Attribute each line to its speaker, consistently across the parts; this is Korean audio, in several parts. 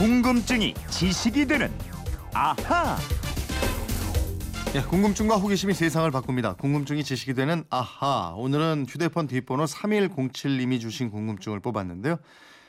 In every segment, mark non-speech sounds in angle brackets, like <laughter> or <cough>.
Speaker 1: 궁금증이 지식이 되는 아하.
Speaker 2: 예, 궁금증과 호기심이 세상을 바꿉니다. 궁금증이 지식이 되는 아하. 오늘은 휴대폰 뒷번호 3107님이 주신 궁금증을 뽑았는데요.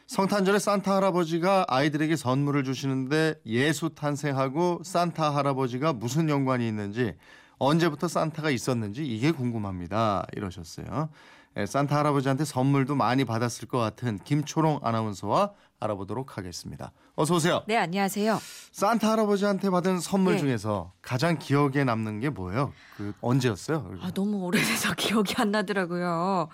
Speaker 2: 성탄절에 산타 할아버지가 아이들에게 선물을 주시는데 예수 탄생하고 산타 할아버지가 무슨 연관이 있는지 언제부터 산타가 있었는지 이게 궁금합니다. 이러셨어요. 예, 산타 할아버지한테 선물도 많이 받았을 것 같은 김초롱 아나운서와 알아보도록 하겠습니다. 어서 오세요.
Speaker 3: 네, 안녕하세요.
Speaker 2: 산타 할아버지한테 받은 선물
Speaker 3: 네.
Speaker 2: 중에서 가장 기억에 남는 게 뭐예요? 그 언제였어요?
Speaker 3: 아, 너무 오래돼서 <laughs> 기억이 안 나더라고요.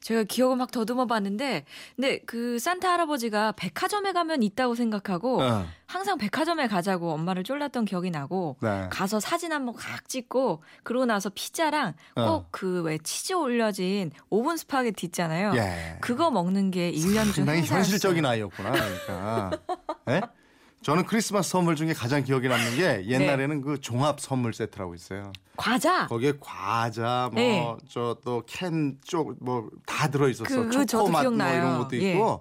Speaker 3: 제가 기억을 막 더듬어 봤는데, 근데 그 산타 할아버지가 백화점에 가면 있다고 생각하고,
Speaker 2: 어,
Speaker 3: 항상 백화점에 가자고 엄마를 쫄랐던 기억이 나고,
Speaker 2: 네.
Speaker 3: 가서 사진 한번 각 찍고, 그러고 나서 피자랑
Speaker 2: 어.
Speaker 3: 꼭그 왜 치즈 올려진 오븐 스파게티 있잖아요.
Speaker 2: 예.
Speaker 3: 그거 먹는 게 1년 중
Speaker 2: 상당히
Speaker 3: 행사였어요.
Speaker 2: 현실적인 아이였구나. 그러니까. 예? 저는 크리스마스 선물 중에 가장 기억에 남는 게 옛날에는 그 종합 선물 세트라고 있어요.
Speaker 3: 과자.
Speaker 2: 거기에 과자
Speaker 3: 네.
Speaker 2: 뭐저 또 캔 쪽 뭐 다 들어 있었어.
Speaker 3: 그- 그
Speaker 2: 초코맛 뭐. 이런 것도
Speaker 3: 예.
Speaker 2: 있고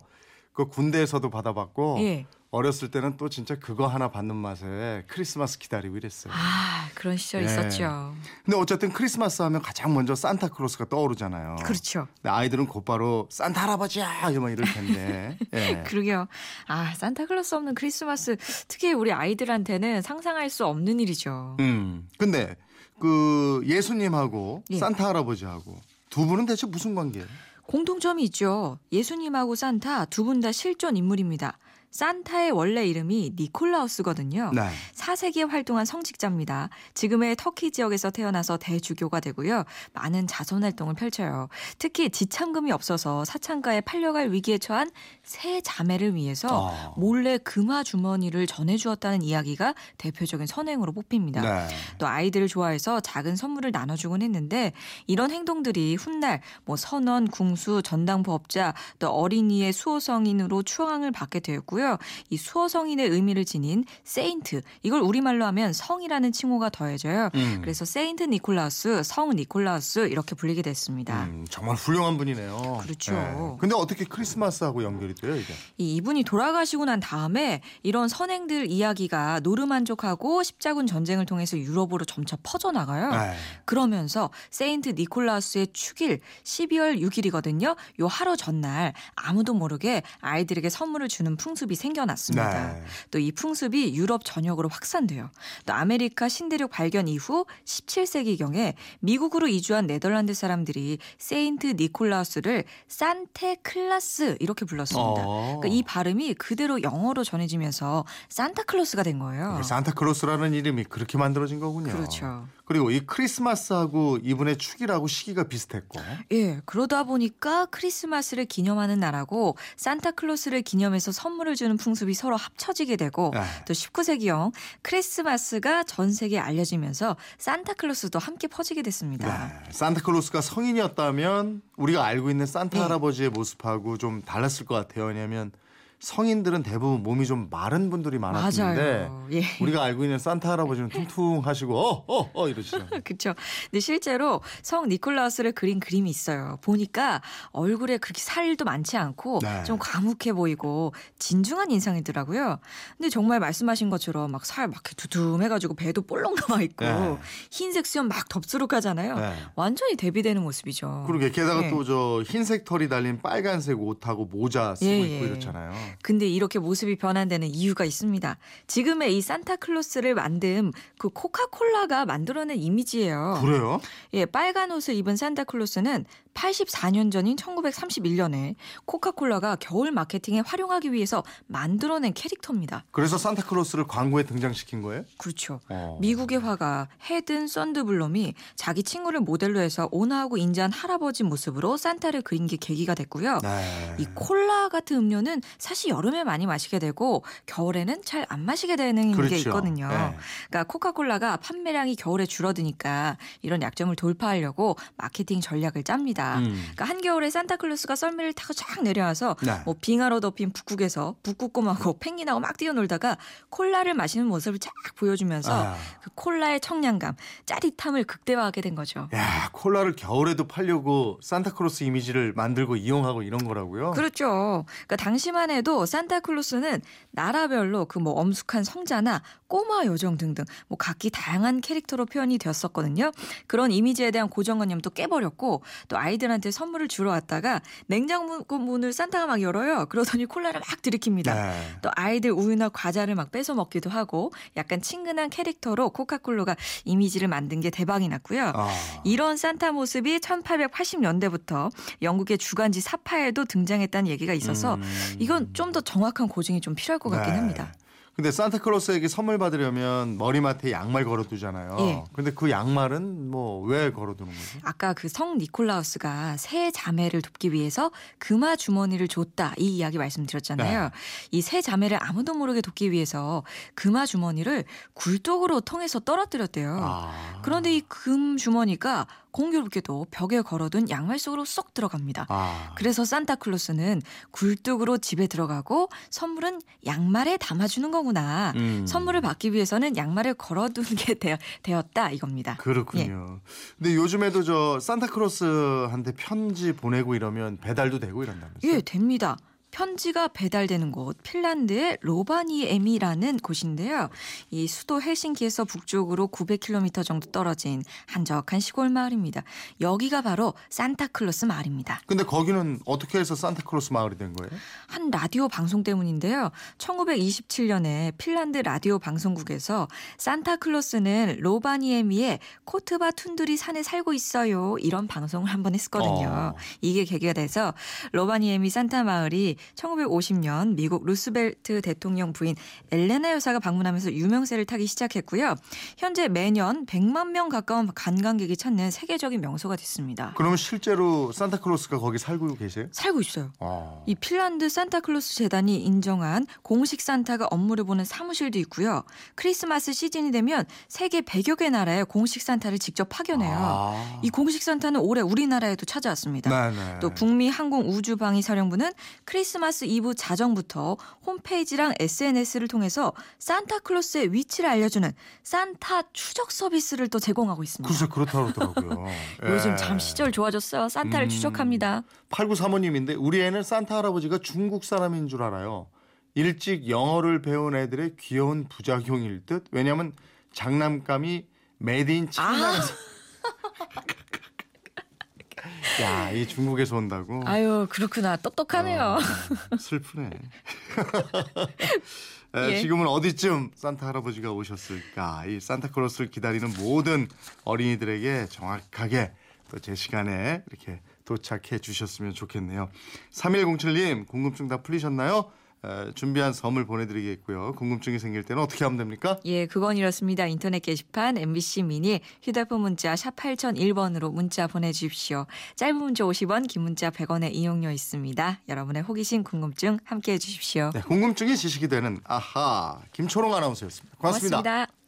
Speaker 2: 그 군대에서도 받아봤고
Speaker 3: 예.
Speaker 2: 어렸을 때는 또 진짜 그거 하나 받는 맛에 크리스마스 기다리고 이랬어요.
Speaker 3: 아, 그런 시절
Speaker 2: 예.
Speaker 3: 있었죠.
Speaker 2: 근데 어쨌든 크리스마스 하면 가장 먼저 산타클로스가 떠오르잖아요.
Speaker 3: 그렇죠.
Speaker 2: 근데 아이들은 곧바로 산타 할아버지야 이러면 이럴 텐데. 예. <laughs>
Speaker 3: 그러게요. 아, 산타클로스 없는 크리스마스 특히 우리 아이들한테는 상상할 수 없는 일이죠.
Speaker 2: 음. 근데 그 예수님하고
Speaker 3: 예.
Speaker 2: 산타 할아버지하고 두 분은 대체 무슨 관계예요?
Speaker 3: 공통점이 있죠. 예수님하고 산타 두 분 다 실존 인물입니다. 산타의 원래 이름이 니콜라우스거든요.
Speaker 2: 네.
Speaker 3: 4세기에 활동한 성직자입니다. 지금의 터키 지역에서 태어나서 대주교가 되고요. 많은 자선 활동을 펼쳐요. 특히 지참금이 없어서 사창가에 팔려갈 위기에 처한 세 자매를 위해서
Speaker 2: 아.
Speaker 3: 몰래 금화 주머니를 전해 주었다는 이야기가 대표적인 선행으로 뽑힙니다.
Speaker 2: 네.
Speaker 3: 또 아이들을 좋아해서 작은 선물을 나눠 주곤 했는데 이런 행동들이 훗날 뭐 선원, 궁수, 전당포업자 또 어린이의 수호성인으로 추앙을 받게 되었고 요. 이 수호성인의 의미를 지닌 Saint 이걸 우리말로 하면 성이라는 칭호가 더해져요.
Speaker 2: 음.
Speaker 3: 그래서 세인트 니콜라우스, 성 니콜라우스 이렇게 불리게 됐습니다.
Speaker 2: 음, 정말 훌륭한 분이네요.
Speaker 3: 그렇죠.
Speaker 2: 예. 근데 어떻게 크리스마스하고 연결이 돼요, 이게?
Speaker 3: 이 이분이 돌아가시고 난 다음에 이런 선행들 이야기가 노르만족하고 십자군 전쟁을 통해서 유럽으로 점차 퍼져나가요.
Speaker 2: 네.
Speaker 3: 그러면서 세인트 니콜라우스의 축일 12월 6일이거든요. 요 하루 전날 아무도 모르게 아이들에게 선물을 주는 풍습이 생겨났습니다.
Speaker 2: 네.
Speaker 3: 또이 풍습이 유럽 전역으로 확산돼요. 또 아메리카 신대륙 발견 이후 17세기경에 미국으로 이주한 네덜란드 사람들이 세인트 니콜라우스를 산테클라스 이렇게 불렀습니다.
Speaker 2: 어.
Speaker 3: 그러니까 이 발음이 그대로 영어로 전해지면서 산타클로스가 된 거예요.
Speaker 2: 산타클로스라는 이름이 그렇게 만들어진 거군요.
Speaker 3: 그렇죠.
Speaker 2: 그리고 이 크리스마스하고 이분의 축이라고 시기가 비슷했고.
Speaker 3: 예, 그러다 보니까 크리스마스를 기념하는 날하고 산타클로스를 기념해서 선물을 주는 풍습이 서로 합쳐지게 되고
Speaker 2: 네.
Speaker 3: 또 19세기형 크리스마스가 전 세계에 알려지면서 산타클로스도 함께 퍼지게 됐습니다.
Speaker 2: 네. 산타클로스가 성인이었다면 우리가 알고 있는 산타
Speaker 3: 네.
Speaker 2: 할아버지의 모습하고 좀 달랐을 것 같아요. 왜냐하면 성인들은 대부분 몸이 좀 마른 분들이 많았는데.
Speaker 3: 예.
Speaker 2: 우리가 알고 있는 산타 할아버지는 퉁퉁하시고 어어어 어, 이러시잖아요. <laughs>
Speaker 3: 그렇죠. 근데 실제로 성 니콜라우스를 그린 그림이 있어요. 보니까 얼굴에 그렇게 살도 많지 않고
Speaker 2: 네.
Speaker 3: 좀 과묵해 보이고 진중한 인상이더라고요. 근데 정말 말씀하신 것처럼 막 살막 이렇게 두툼해가지고 배도 볼록 나와 있고
Speaker 2: 네.
Speaker 3: 흰색 수염 막 덥수룩하잖아요.
Speaker 2: 네.
Speaker 3: 완전히 대비되는 모습이죠.
Speaker 2: 그러게 게다가
Speaker 3: 예.
Speaker 2: 또저 흰색 털이 달린 빨간색 옷하고 모자 쓰고
Speaker 3: 예,
Speaker 2: 있고
Speaker 3: 예.
Speaker 2: 이렇잖아요.
Speaker 3: 근데 이렇게 모습이 변환되는 이유가 있습니다. 지금의 이 산타클로스를 만든 그 코카콜라가 만들어낸 이미지예요.
Speaker 2: 그래요?
Speaker 3: 예, 빨간 옷을 입은 산타클로스는 84년 전인 1931년에 코카콜라가 겨울 마케팅에 활용하기 위해서 만들어낸 캐릭터입니다.
Speaker 2: 그래서 산타클로스를 광고에 등장시킨 거예요?
Speaker 3: 그렇죠.
Speaker 2: 어.
Speaker 3: 미국의 화가 헤든 썬드블럼이 자기 친구를 모델로 해서 온화하고 인자한 할아버지 모습으로 산타를 그린 게 계기가 됐고요.
Speaker 2: 네.
Speaker 3: 이 콜라 같은 음료는 사실 여름에 많이 마시게 되고 겨울에는 잘 안 마시게 되는 게
Speaker 2: 그렇죠.
Speaker 3: 있거든요.
Speaker 2: 네.
Speaker 3: 그러니까 코카콜라가 판매량이 겨울에 줄어드니까 이런 약점을 돌파하려고 마케팅 전략을 짭니다.
Speaker 2: 음.
Speaker 3: 그러니까 한겨울에 산타클로스가 썰매를 타고 쫙 내려와서
Speaker 2: 네.
Speaker 3: 뭐 빙하로 덮인 북극에서 북극곰하고 <laughs> 펭귄하고 막 뛰어놀다가 콜라를 마시는 모습을 쫙 보여주면서
Speaker 2: 아.
Speaker 3: 그 콜라의 청량감, 짜릿함을 극대화하게 된 거죠.
Speaker 2: 야 콜라를 겨울에도 팔려고 산타클로스 이미지를 만들고 이용하고 이런 거라고요?
Speaker 3: 그렇죠. 그러니까 당시만 해도 그래도 산타클로스는 나라별로 그 뭐 엄숙한 성자나 꼬마 요정 등등 뭐 각기 다양한 캐릭터로 표현이 되었었거든요. 그런 이미지에 대한 고정관념도 깨버렸고 또 아이들한테 선물을 주러 왔다가 냉장고 문을 산타가 막 열어요. 그러더니 콜라를 막 들이킵니다.
Speaker 2: 네.
Speaker 3: 또 아이들 우유나 과자를 막 뺏어 먹기도 하고 약간 친근한 캐릭터로 코카콜로가 이미지를 만든 게 대박이 났고요.
Speaker 2: 아.
Speaker 3: 이런 산타 모습이 1880년대부터 영국의 주간지 사파에도 등장했다는 얘기가 있어서
Speaker 2: 음.
Speaker 3: 이건 좀 더 정확한 고증이 좀 필요할 것 같긴
Speaker 2: 네.
Speaker 3: 합니다.
Speaker 2: 근데 산타클로스에게 선물 받으려면 머리맡에 양말 걸어두잖아요.
Speaker 3: 예.
Speaker 2: 근데 그 양말은 뭐 왜 걸어두는 거죠?
Speaker 3: 아까 그 성 니콜라우스가 세 자매를 돕기 위해서 금화 주머니를 줬다 이 이야기 말씀드렸잖아요.
Speaker 2: 네.
Speaker 3: 이세 자매를 아무도 모르게 돕기 위해서 금화 주머니를 굴뚝으로 통해서 떨어뜨렸대요.
Speaker 2: 아.
Speaker 3: 그런데 이 금 주머니가 공교롭게도 벽에 걸어둔 양말 속으로 쏙 들어갑니다.
Speaker 2: 아.
Speaker 3: 그래서 산타클로스는 굴뚝으로 집에 들어가고 선물은 양말에 담아주는 거구나.
Speaker 2: 음.
Speaker 3: 선물을 받기 위해서는 양말을 걸어두는 게 <laughs> 되어, 되었다 이겁니다.
Speaker 2: 그렇군요.
Speaker 3: 예.
Speaker 2: 근데 요즘에도 저 산타클로스한테 편지 보내고 이러면 배달도 되고 이런다면서요?
Speaker 3: 예, 됩니다. 편지가 배달되는 곳 핀란드의 로바니에미라는 곳인데요. 이 수도 헬싱키에서 북쪽으로 900km 정도 떨어진 한적한 시골 마을입니다. 여기가 바로 산타클로스 마을입니다.
Speaker 2: 근데 거기는 어떻게 해서 산타클로스 마을이 된 거예요?
Speaker 3: 한 라디오 방송 때문인데요. 1927년에 핀란드 라디오 방송국에서 산타클로스는 로바니에미의 코르바툰투리 산에 살고 있어요. 이런 방송을 한번 했었거든요.
Speaker 2: 어.
Speaker 3: 이게 계기가 돼서 로바니에미 산타 마을이 1950년 미국 루스벨트 대통령 부인 엘레나 여사가 방문하면서 유명세를 타기 시작했고요. 현재 매년 100만 명 가까운 관광객이 찾는 세계적인 명소가 됐습니다.
Speaker 2: 그러면 실제로 산타클로스가 거기 살고 계세요?
Speaker 3: 살고 있어요.
Speaker 2: 아.
Speaker 3: 이 핀란드 산타클로스 재단이 인정한 공식 산타가 업무를 보는 사무실도 있고요. 크리스마스 시즌이 되면 세계 100여 개 나라에 공식 산타를 직접 파견해요.
Speaker 2: 아.
Speaker 3: 이 공식 산타는 올해 우리나라에도 찾아왔습니다.
Speaker 2: 네네.
Speaker 3: 또 북미 항공 우주방위 사령부는 크리스 마스 이브 자정부터 홈페이지랑 SNS를 통해서 산타클로스의 위치를 알려주는 산타 추적 서비스를 또 제공하고 있습니다.
Speaker 2: 글쎄 그렇다고 그러더라고요. <laughs>
Speaker 3: 요즘
Speaker 2: 예.
Speaker 3: 참 시절 좋아졌어요. 산타를
Speaker 2: 음.
Speaker 3: 추적합니다.
Speaker 2: 8935님인데 우리 애는 산타 할아버지가 중국 사람인 줄 알아요. 일찍 영어를 배운 애들의 귀여운 부작용일 듯. 왜냐하면 장난감이 made in China에서. 야, 이 중국에서 온다고.
Speaker 3: 아유 그렇구나 똑똑하네요.
Speaker 2: 어, <laughs> 슬프네. <laughs> 에,
Speaker 3: 예.
Speaker 2: 지금은 어디쯤 산타 할아버지가 오셨을까? 이 산타클로스를 기다리는 모든 어린이들에게 정확하게 또 제 시간에 이렇게 도착해 주셨으면 좋겠네요. 3107님 궁금증 다 풀리셨나요? 에, 준비한 선물 보내드리겠고요. 궁금증이 생길 때는 어떻게 하면 됩니까?
Speaker 3: 예, 그건 이렇습니다. 인터넷 게시판 MBC 미니 휴대폰 문자 샵 8001번으로 문자 보내주십시오. 짧은 문자 50원, 긴 문자 100원의 이용료 있습니다. 여러분의 호기심, 궁금증 함께해 주십시오.
Speaker 2: 네, 궁금증이 지식이 되는 아하 김초롱 아나운서였습니다. 고맙습니다.
Speaker 3: 고맙습니다.